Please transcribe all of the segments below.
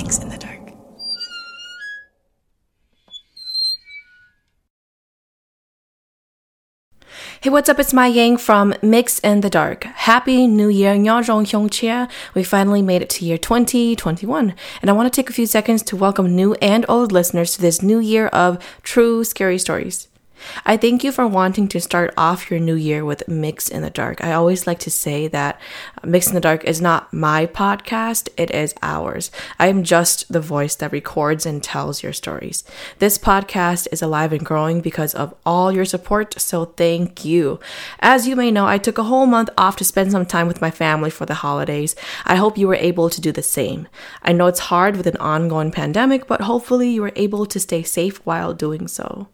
Mix in the Dark. Hey, what's up? It's Mai Yang from Mix in the Dark. Happy New Year, Chia. We finally made it to year 2021, and I want to take a few seconds to welcome new and old listeners to this new year of true scary stories. I thank you for wanting to start off your new year with Mix in the Dark. I always like to say that uh, Mix in the Dark is not my podcast, it is ours. I am just the voice that records and tells your stories. This podcast is alive and growing because of all your support, so thank you. As you may know, I took a whole month off to spend some time with my family for the holidays. I hope you were able to do the same. I know it's hard with an ongoing pandemic, but hopefully you were able to stay safe while doing so.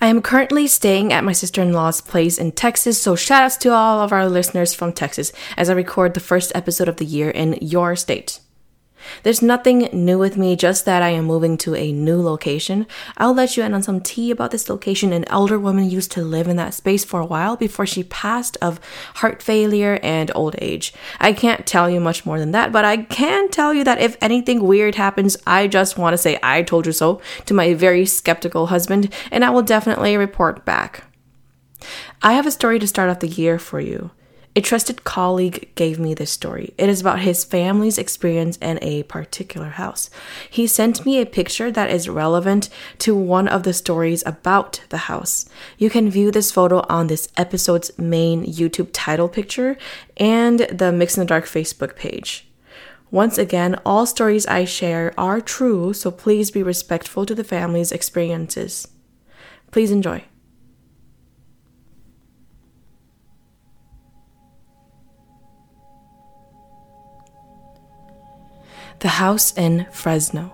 I am currently staying at my sister in law's place in Texas, so shout outs to all of our listeners from Texas as I record the first episode of the year in your state. There's nothing new with me, just that I am moving to a new location. I'll let you in on some tea about this location. An elder woman used to live in that space for a while before she passed of heart failure and old age. I can't tell you much more than that, but I can tell you that if anything weird happens, I just want to say I told you so to my very skeptical husband, and I will definitely report back. I have a story to start off the year for you. A trusted colleague gave me this story. It is about his family's experience in a particular house. He sent me a picture that is relevant to one of the stories about the house. You can view this photo on this episode's main YouTube title picture and the Mix in the Dark Facebook page. Once again, all stories I share are true, so please be respectful to the family's experiences. Please enjoy. The house in Fresno.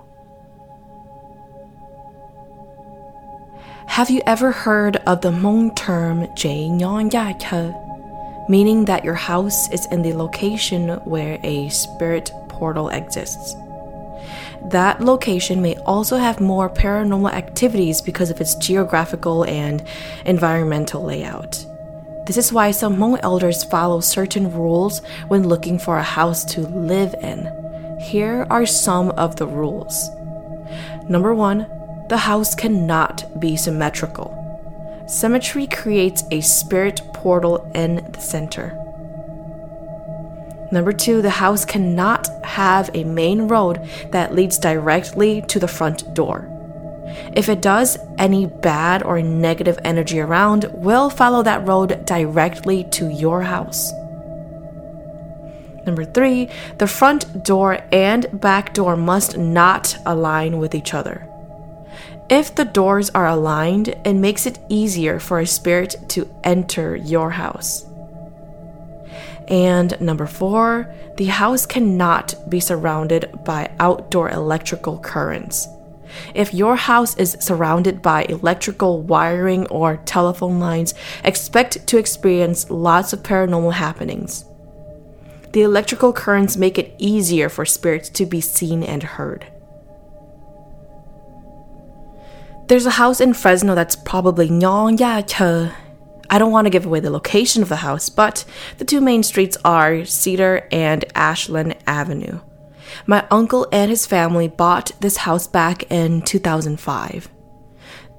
Have you ever heard of the Hmong term meaning that your house is in the location where a spirit portal exists? That location may also have more paranormal activities because of its geographical and environmental layout. This is why some Hmong elders follow certain rules when looking for a house to live in. Here are some of the rules. Number one, the house cannot be symmetrical. Symmetry creates a spirit portal in the center. Number two, the house cannot have a main road that leads directly to the front door. If it does, any bad or negative energy around will follow that road directly to your house. Number three, the front door and back door must not align with each other. If the doors are aligned, it makes it easier for a spirit to enter your house. And number four, the house cannot be surrounded by outdoor electrical currents. If your house is surrounded by electrical wiring or telephone lines, expect to experience lots of paranormal happenings. The electrical currents make it easier for spirits to be seen and heard. There's a house in Fresno that's probably I don't want to give away the location of the house, but the two main streets are Cedar and Ashland Avenue. My uncle and his family bought this house back in 2005.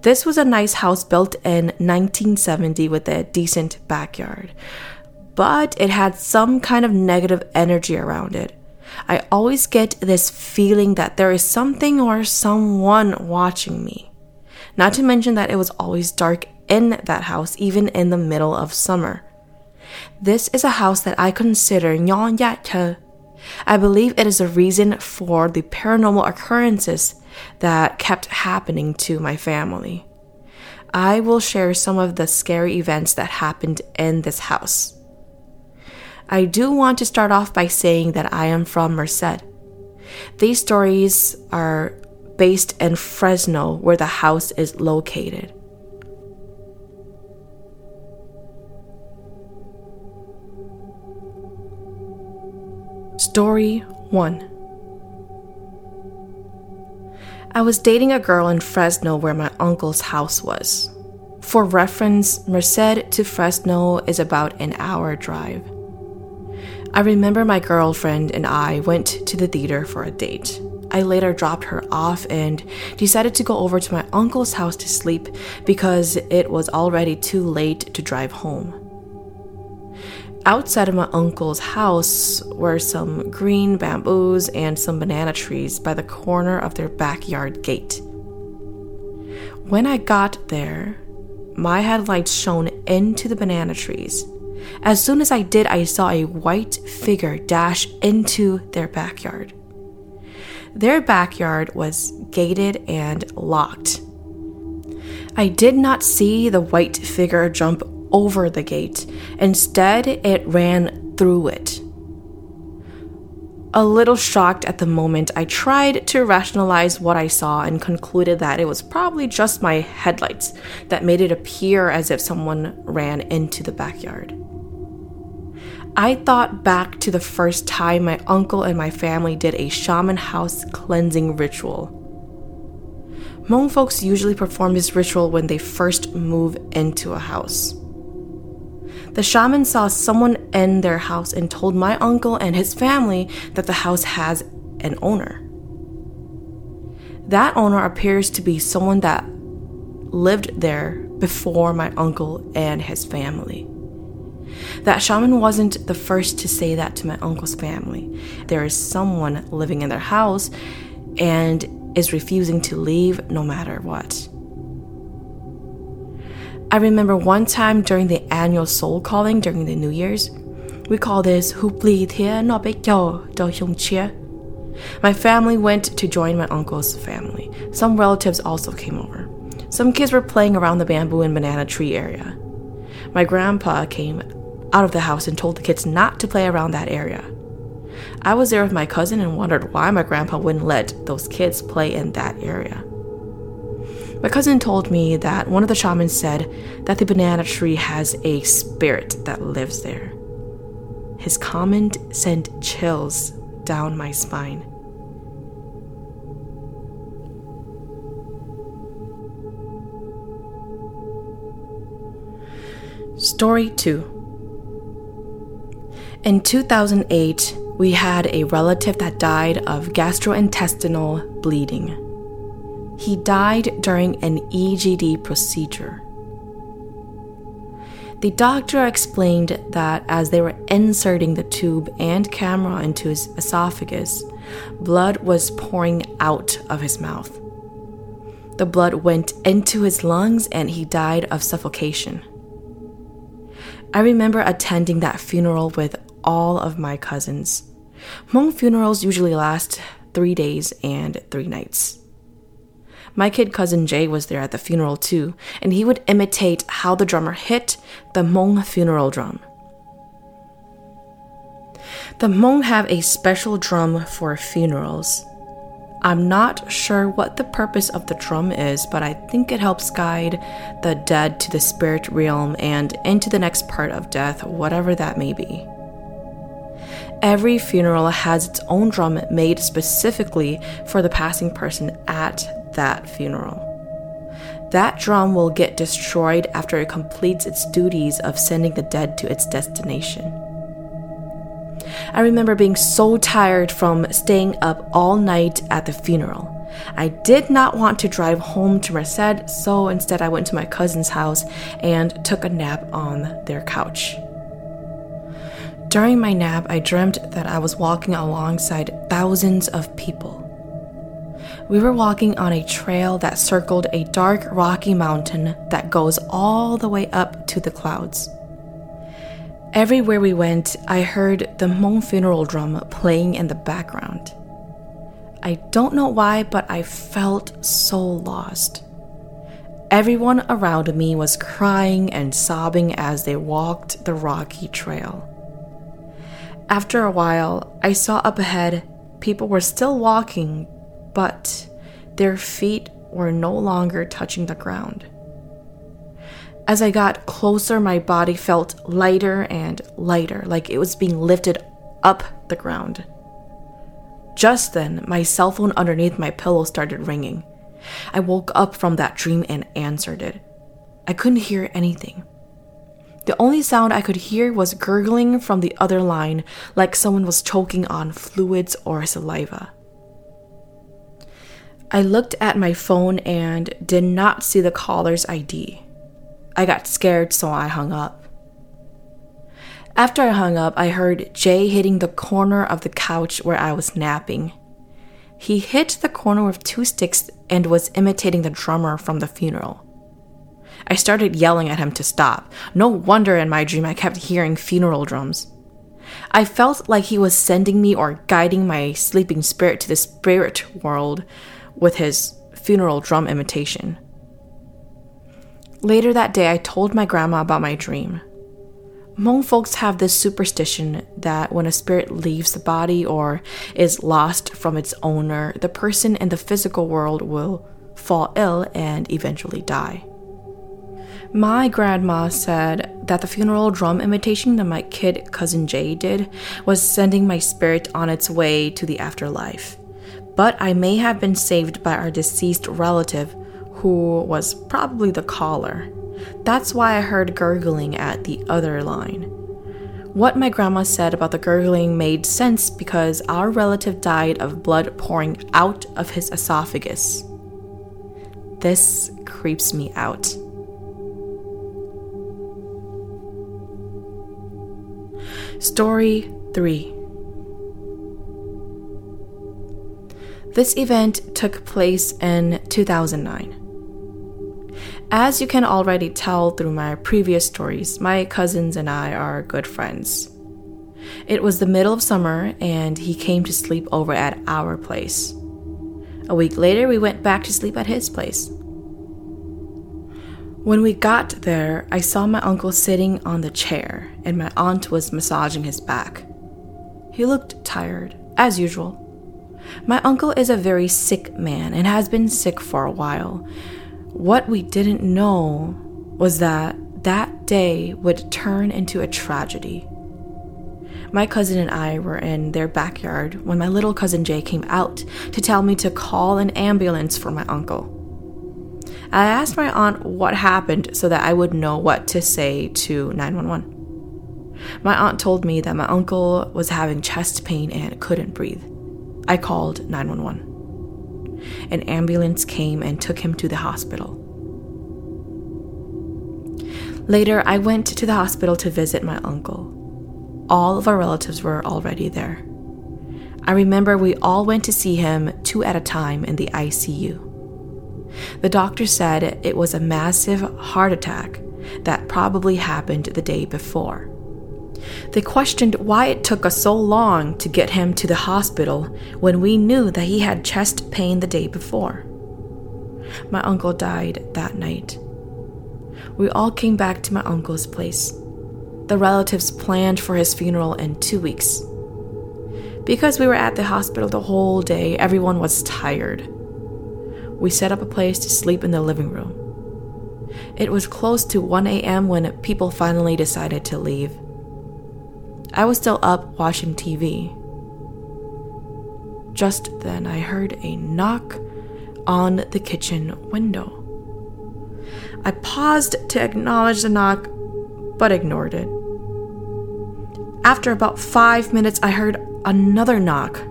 This was a nice house built in 1970 with a decent backyard but it had some kind of negative energy around it. I always get this feeling that there is something or someone watching me. Not to mention that it was always dark in that house, even in the middle of summer. This is a house that I consider I believe it is a reason for the paranormal occurrences that kept happening to my family. I will share some of the scary events that happened in this house. I do want to start off by saying that I am from Merced. These stories are based in Fresno, where the house is located. Story 1 I was dating a girl in Fresno where my uncle's house was. For reference, Merced to Fresno is about an hour drive. I remember my girlfriend and I went to the theater for a date. I later dropped her off and decided to go over to my uncle's house to sleep because it was already too late to drive home. Outside of my uncle's house were some green bamboos and some banana trees by the corner of their backyard gate. When I got there, my headlights shone into the banana trees. As soon as I did, I saw a white figure dash into their backyard. Their backyard was gated and locked. I did not see the white figure jump over the gate. Instead, it ran through it. A little shocked at the moment, I tried to rationalize what I saw and concluded that it was probably just my headlights that made it appear as if someone ran into the backyard. I thought back to the first time my uncle and my family did a shaman house cleansing ritual. Hmong folks usually perform this ritual when they first move into a house. The shaman saw someone in their house and told my uncle and his family that the house has an owner. That owner appears to be someone that lived there before my uncle and his family. That shaman wasn't the first to say that to my uncle's family. There is someone living in their house and is refusing to leave no matter what. I remember one time during the annual soul calling during the New Year's, we call this Hupli Thia No Chia. My family went to join my uncle's family. Some relatives also came over. Some kids were playing around the bamboo and banana tree area. My grandpa came out of the house and told the kids not to play around that area. I was there with my cousin and wondered why my grandpa wouldn't let those kids play in that area. My cousin told me that one of the shamans said that the banana tree has a spirit that lives there. His comment sent chills down my spine. Story 2 In 2008, we had a relative that died of gastrointestinal bleeding. He died during an EGD procedure. The doctor explained that as they were inserting the tube and camera into his esophagus, blood was pouring out of his mouth. The blood went into his lungs and he died of suffocation. I remember attending that funeral with all of my cousins. Hmong funerals usually last three days and three nights. My kid cousin Jay was there at the funeral too, and he would imitate how the drummer hit the Hmong funeral drum. The Hmong have a special drum for funerals. I'm not sure what the purpose of the drum is, but I think it helps guide the dead to the spirit realm and into the next part of death, whatever that may be. Every funeral has its own drum made specifically for the passing person at that funeral. That drum will get destroyed after it completes its duties of sending the dead to its destination. I remember being so tired from staying up all night at the funeral. I did not want to drive home to Merced, so instead I went to my cousin's house and took a nap on their couch. During my nap, I dreamt that I was walking alongside thousands of people. We were walking on a trail that circled a dark rocky mountain that goes all the way up to the clouds. Everywhere we went, I heard the Hmong funeral drum playing in the background. I don't know why, but I felt so lost. Everyone around me was crying and sobbing as they walked the rocky trail. After a while, I saw up ahead people were still walking, but their feet were no longer touching the ground. As I got closer, my body felt lighter and lighter, like it was being lifted up the ground. Just then, my cell phone underneath my pillow started ringing. I woke up from that dream and answered it. I couldn't hear anything. The only sound I could hear was gurgling from the other line, like someone was choking on fluids or saliva. I looked at my phone and did not see the caller's ID. I got scared, so I hung up. After I hung up, I heard Jay hitting the corner of the couch where I was napping. He hit the corner with two sticks and was imitating the drummer from the funeral. I started yelling at him to stop. No wonder in my dream I kept hearing funeral drums. I felt like he was sending me or guiding my sleeping spirit to the spirit world with his funeral drum imitation. Later that day, I told my grandma about my dream. Hmong folks have this superstition that when a spirit leaves the body or is lost from its owner, the person in the physical world will fall ill and eventually die. My grandma said that the funeral drum imitation that my kid cousin Jay did was sending my spirit on its way to the afterlife. But I may have been saved by our deceased relative, who was probably the caller. That's why I heard gurgling at the other line. What my grandma said about the gurgling made sense because our relative died of blood pouring out of his esophagus. This creeps me out. Story 3 This event took place in 2009. As you can already tell through my previous stories, my cousins and I are good friends. It was the middle of summer, and he came to sleep over at our place. A week later, we went back to sleep at his place. When we got there, I saw my uncle sitting on the chair, and my aunt was massaging his back. He looked tired, as usual. My uncle is a very sick man and has been sick for a while, what we didn't know was that that day would turn into a tragedy. My cousin and I were in their backyard when my little cousin Jay came out to tell me to call an ambulance for my uncle. I asked my aunt what happened so that I would know what to say to 911. My aunt told me that my uncle was having chest pain and couldn't breathe. I called 911 an ambulance came and took him to the hospital. Later, I went to the hospital to visit my uncle. All of our relatives were already there. I remember we all went to see him two at a time in the ICU. The doctor said it was a massive heart attack that probably happened the day before. They questioned why it took us so long to get him to the hospital when we knew that he had chest pain the day before. My uncle died that night. We all came back to my uncle's place. The relatives planned for his funeral in two weeks. Because we were at the hospital the whole day, everyone was tired. We set up a place to sleep in the living room. It was close to 1 a.m. when people finally decided to leave. I was still up watching TV. Just then, I heard a knock on the kitchen window. I paused to acknowledge the knock, but ignored it. After about five minutes, I heard another knock,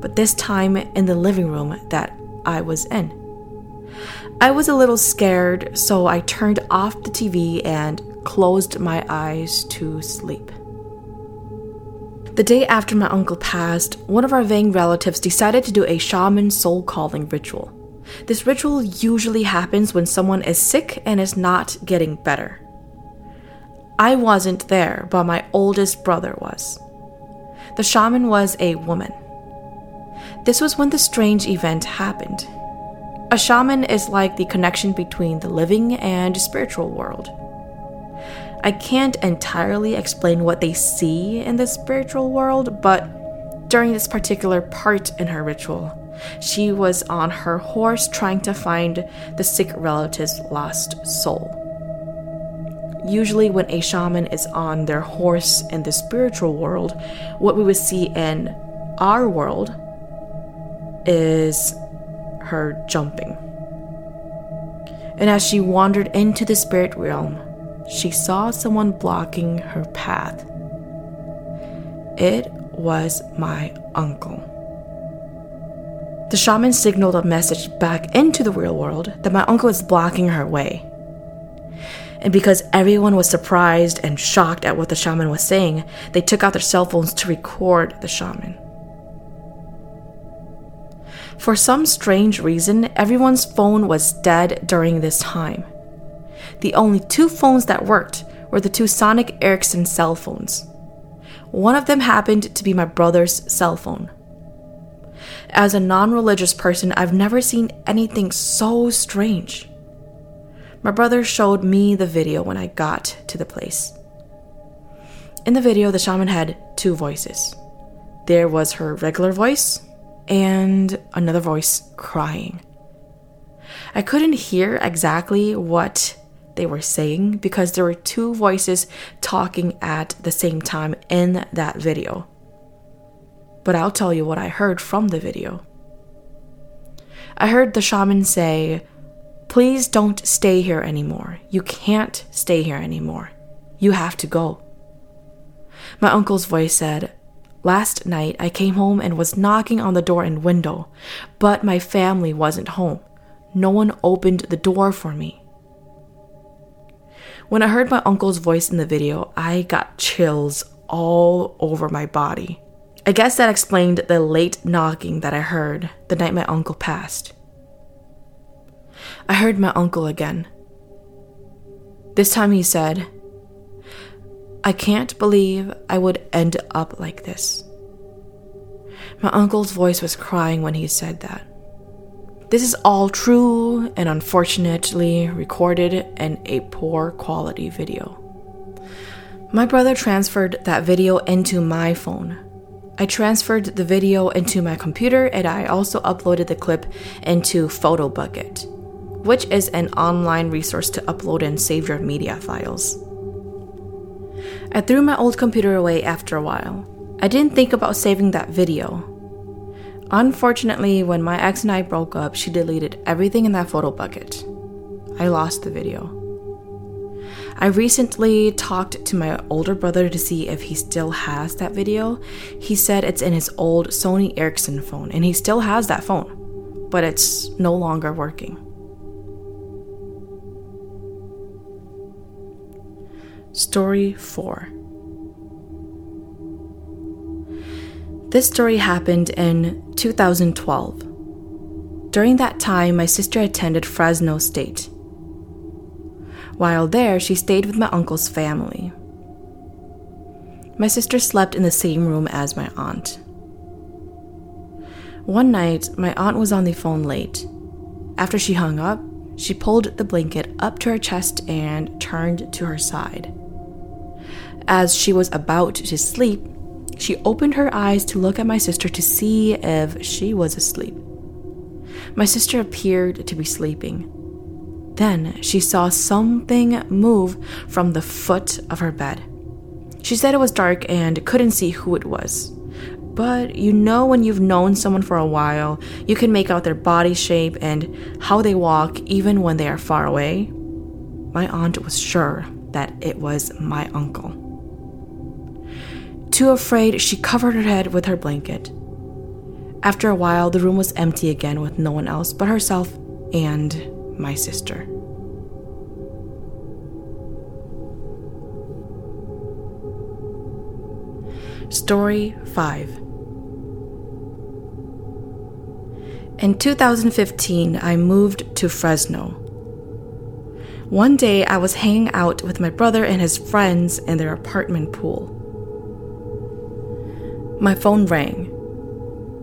but this time in the living room that I was in. I was a little scared, so I turned off the TV and closed my eyes to sleep. The day after my uncle passed, one of our Vang relatives decided to do a shaman soul calling ritual. This ritual usually happens when someone is sick and is not getting better. I wasn't there, but my oldest brother was. The shaman was a woman. This was when the strange event happened. A shaman is like the connection between the living and spiritual world. I can't entirely explain what they see in the spiritual world, but during this particular part in her ritual, she was on her horse trying to find the sick relative's lost soul. Usually, when a shaman is on their horse in the spiritual world, what we would see in our world is her jumping. And as she wandered into the spirit realm, she saw someone blocking her path. It was my uncle. The shaman signaled a message back into the real world that my uncle is blocking her way. And because everyone was surprised and shocked at what the shaman was saying, they took out their cell phones to record the shaman. For some strange reason, everyone's phone was dead during this time. The only two phones that worked were the two Sony Ericsson cell phones. One of them happened to be my brother's cell phone. As a non religious person, I've never seen anything so strange. My brother showed me the video when I got to the place. In the video, the shaman had two voices. There was her regular voice and another voice crying. I couldn't hear exactly what they were saying because there were two voices talking at the same time in that video. But I'll tell you what I heard from the video. I heard the shaman say, Please don't stay here anymore. You can't stay here anymore. You have to go. My uncle's voice said, Last night I came home and was knocking on the door and window, but my family wasn't home. No one opened the door for me. When I heard my uncle's voice in the video, I got chills all over my body. I guess that explained the late knocking that I heard the night my uncle passed. I heard my uncle again. This time he said, I can't believe I would end up like this. My uncle's voice was crying when he said that. This is all true and unfortunately recorded in a poor quality video. My brother transferred that video into my phone. I transferred the video into my computer and I also uploaded the clip into PhotoBucket, which is an online resource to upload and save your media files. I threw my old computer away after a while. I didn't think about saving that video, Unfortunately, when my ex and I broke up, she deleted everything in that photo bucket. I lost the video. I recently talked to my older brother to see if he still has that video. He said it's in his old Sony Ericsson phone, and he still has that phone, but it's no longer working. Story 4 This story happened in 2012. During that time, my sister attended Fresno State. While there, she stayed with my uncle's family. My sister slept in the same room as my aunt. One night, my aunt was on the phone late. After she hung up, she pulled the blanket up to her chest and turned to her side. As she was about to sleep, she opened her eyes to look at my sister to see if she was asleep. My sister appeared to be sleeping. Then she saw something move from the foot of her bed. She said it was dark and couldn't see who it was. But you know, when you've known someone for a while, you can make out their body shape and how they walk even when they are far away. My aunt was sure that it was my uncle. Too afraid, she covered her head with her blanket. After a while, the room was empty again with no one else but herself and my sister. Story 5 In 2015, I moved to Fresno. One day, I was hanging out with my brother and his friends in their apartment pool. My phone rang.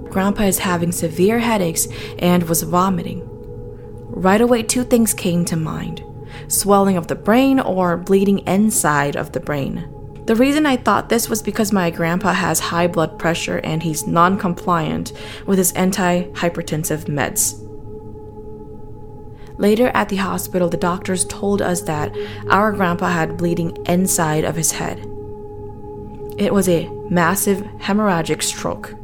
Grandpa is having severe headaches and was vomiting. Right away, two things came to mind swelling of the brain or bleeding inside of the brain. The reason I thought this was because my grandpa has high blood pressure and he's non compliant with his antihypertensive meds. Later at the hospital, the doctors told us that our grandpa had bleeding inside of his head. It was a massive hemorrhagic stroke.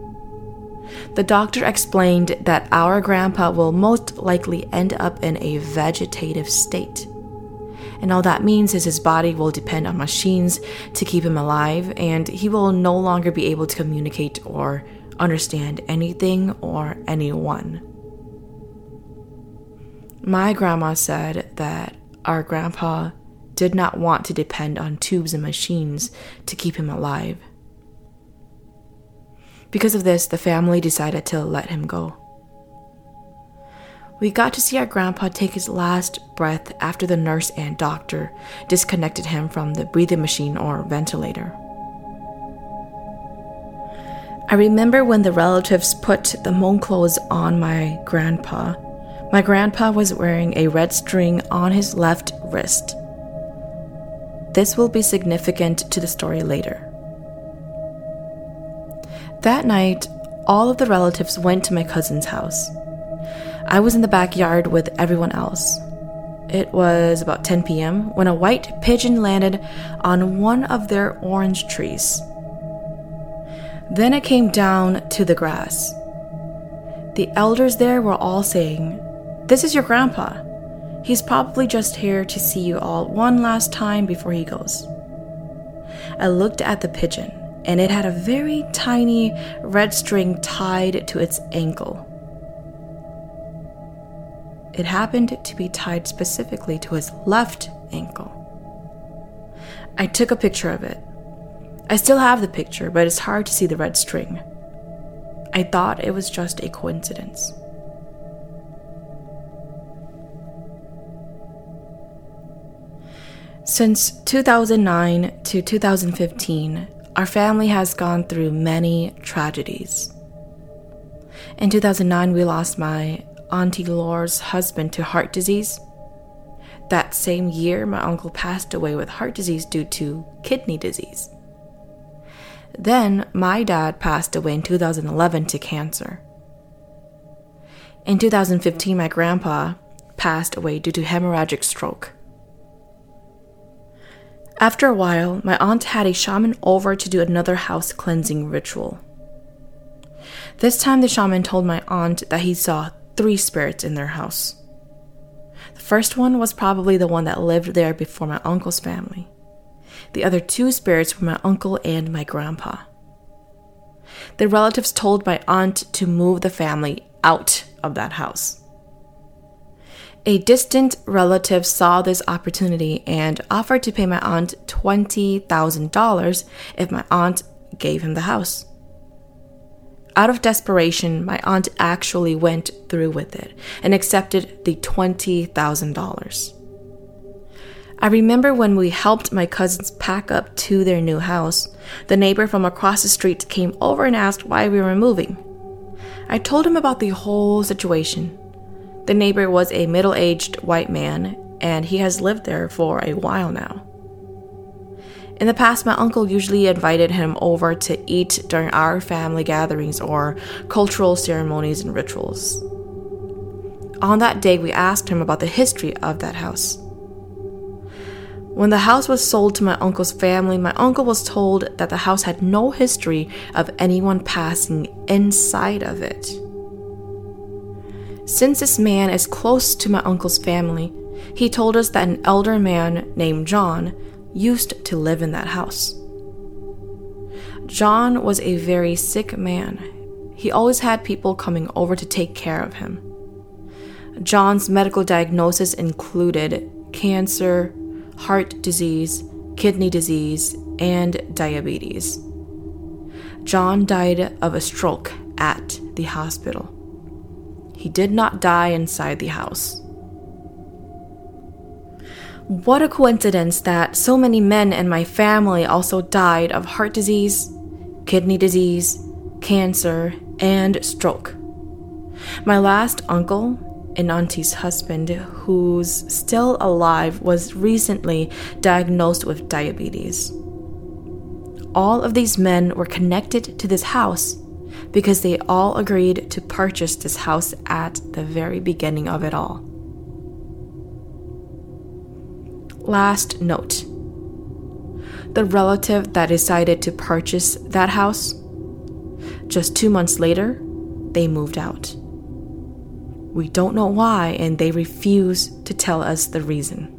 The doctor explained that our grandpa will most likely end up in a vegetative state. And all that means is his body will depend on machines to keep him alive, and he will no longer be able to communicate or understand anything or anyone. My grandma said that our grandpa did not want to depend on tubes and machines to keep him alive. Because of this, the family decided to let him go. We got to see our grandpa take his last breath after the nurse and doctor disconnected him from the breathing machine or ventilator. I remember when the relatives put the Hmong clothes on my grandpa. My grandpa was wearing a red string on his left wrist. This will be significant to the story later. That night, all of the relatives went to my cousin's house. I was in the backyard with everyone else. It was about 10 p.m. when a white pigeon landed on one of their orange trees. Then it came down to the grass. The elders there were all saying, This is your grandpa. He's probably just here to see you all one last time before he goes. I looked at the pigeon, and it had a very tiny red string tied to its ankle. It happened to be tied specifically to his left ankle. I took a picture of it. I still have the picture, but it's hard to see the red string. I thought it was just a coincidence. Since 2009 to 2015, our family has gone through many tragedies. In 2009, we lost my Auntie Laura's husband to heart disease. That same year, my uncle passed away with heart disease due to kidney disease. Then, my dad passed away in 2011 to cancer. In 2015, my grandpa passed away due to hemorrhagic stroke. After a while, my aunt had a shaman over to do another house cleansing ritual. This time, the shaman told my aunt that he saw three spirits in their house. The first one was probably the one that lived there before my uncle's family. The other two spirits were my uncle and my grandpa. The relatives told my aunt to move the family out of that house. A distant relative saw this opportunity and offered to pay my aunt $20,000 if my aunt gave him the house. Out of desperation, my aunt actually went through with it and accepted the $20,000. I remember when we helped my cousins pack up to their new house, the neighbor from across the street came over and asked why we were moving. I told him about the whole situation. The neighbor was a middle aged white man, and he has lived there for a while now. In the past, my uncle usually invited him over to eat during our family gatherings or cultural ceremonies and rituals. On that day, we asked him about the history of that house. When the house was sold to my uncle's family, my uncle was told that the house had no history of anyone passing inside of it. Since this man is close to my uncle's family, he told us that an elder man named John used to live in that house. John was a very sick man. He always had people coming over to take care of him. John's medical diagnosis included cancer, heart disease, kidney disease, and diabetes. John died of a stroke at the hospital. He did not die inside the house. What a coincidence that so many men in my family also died of heart disease, kidney disease, cancer, and stroke. My last uncle, an auntie's husband who's still alive, was recently diagnosed with diabetes. All of these men were connected to this house because they all agreed to purchase this house at the very beginning of it all. Last note the relative that decided to purchase that house, just two months later, they moved out. We don't know why, and they refuse to tell us the reason.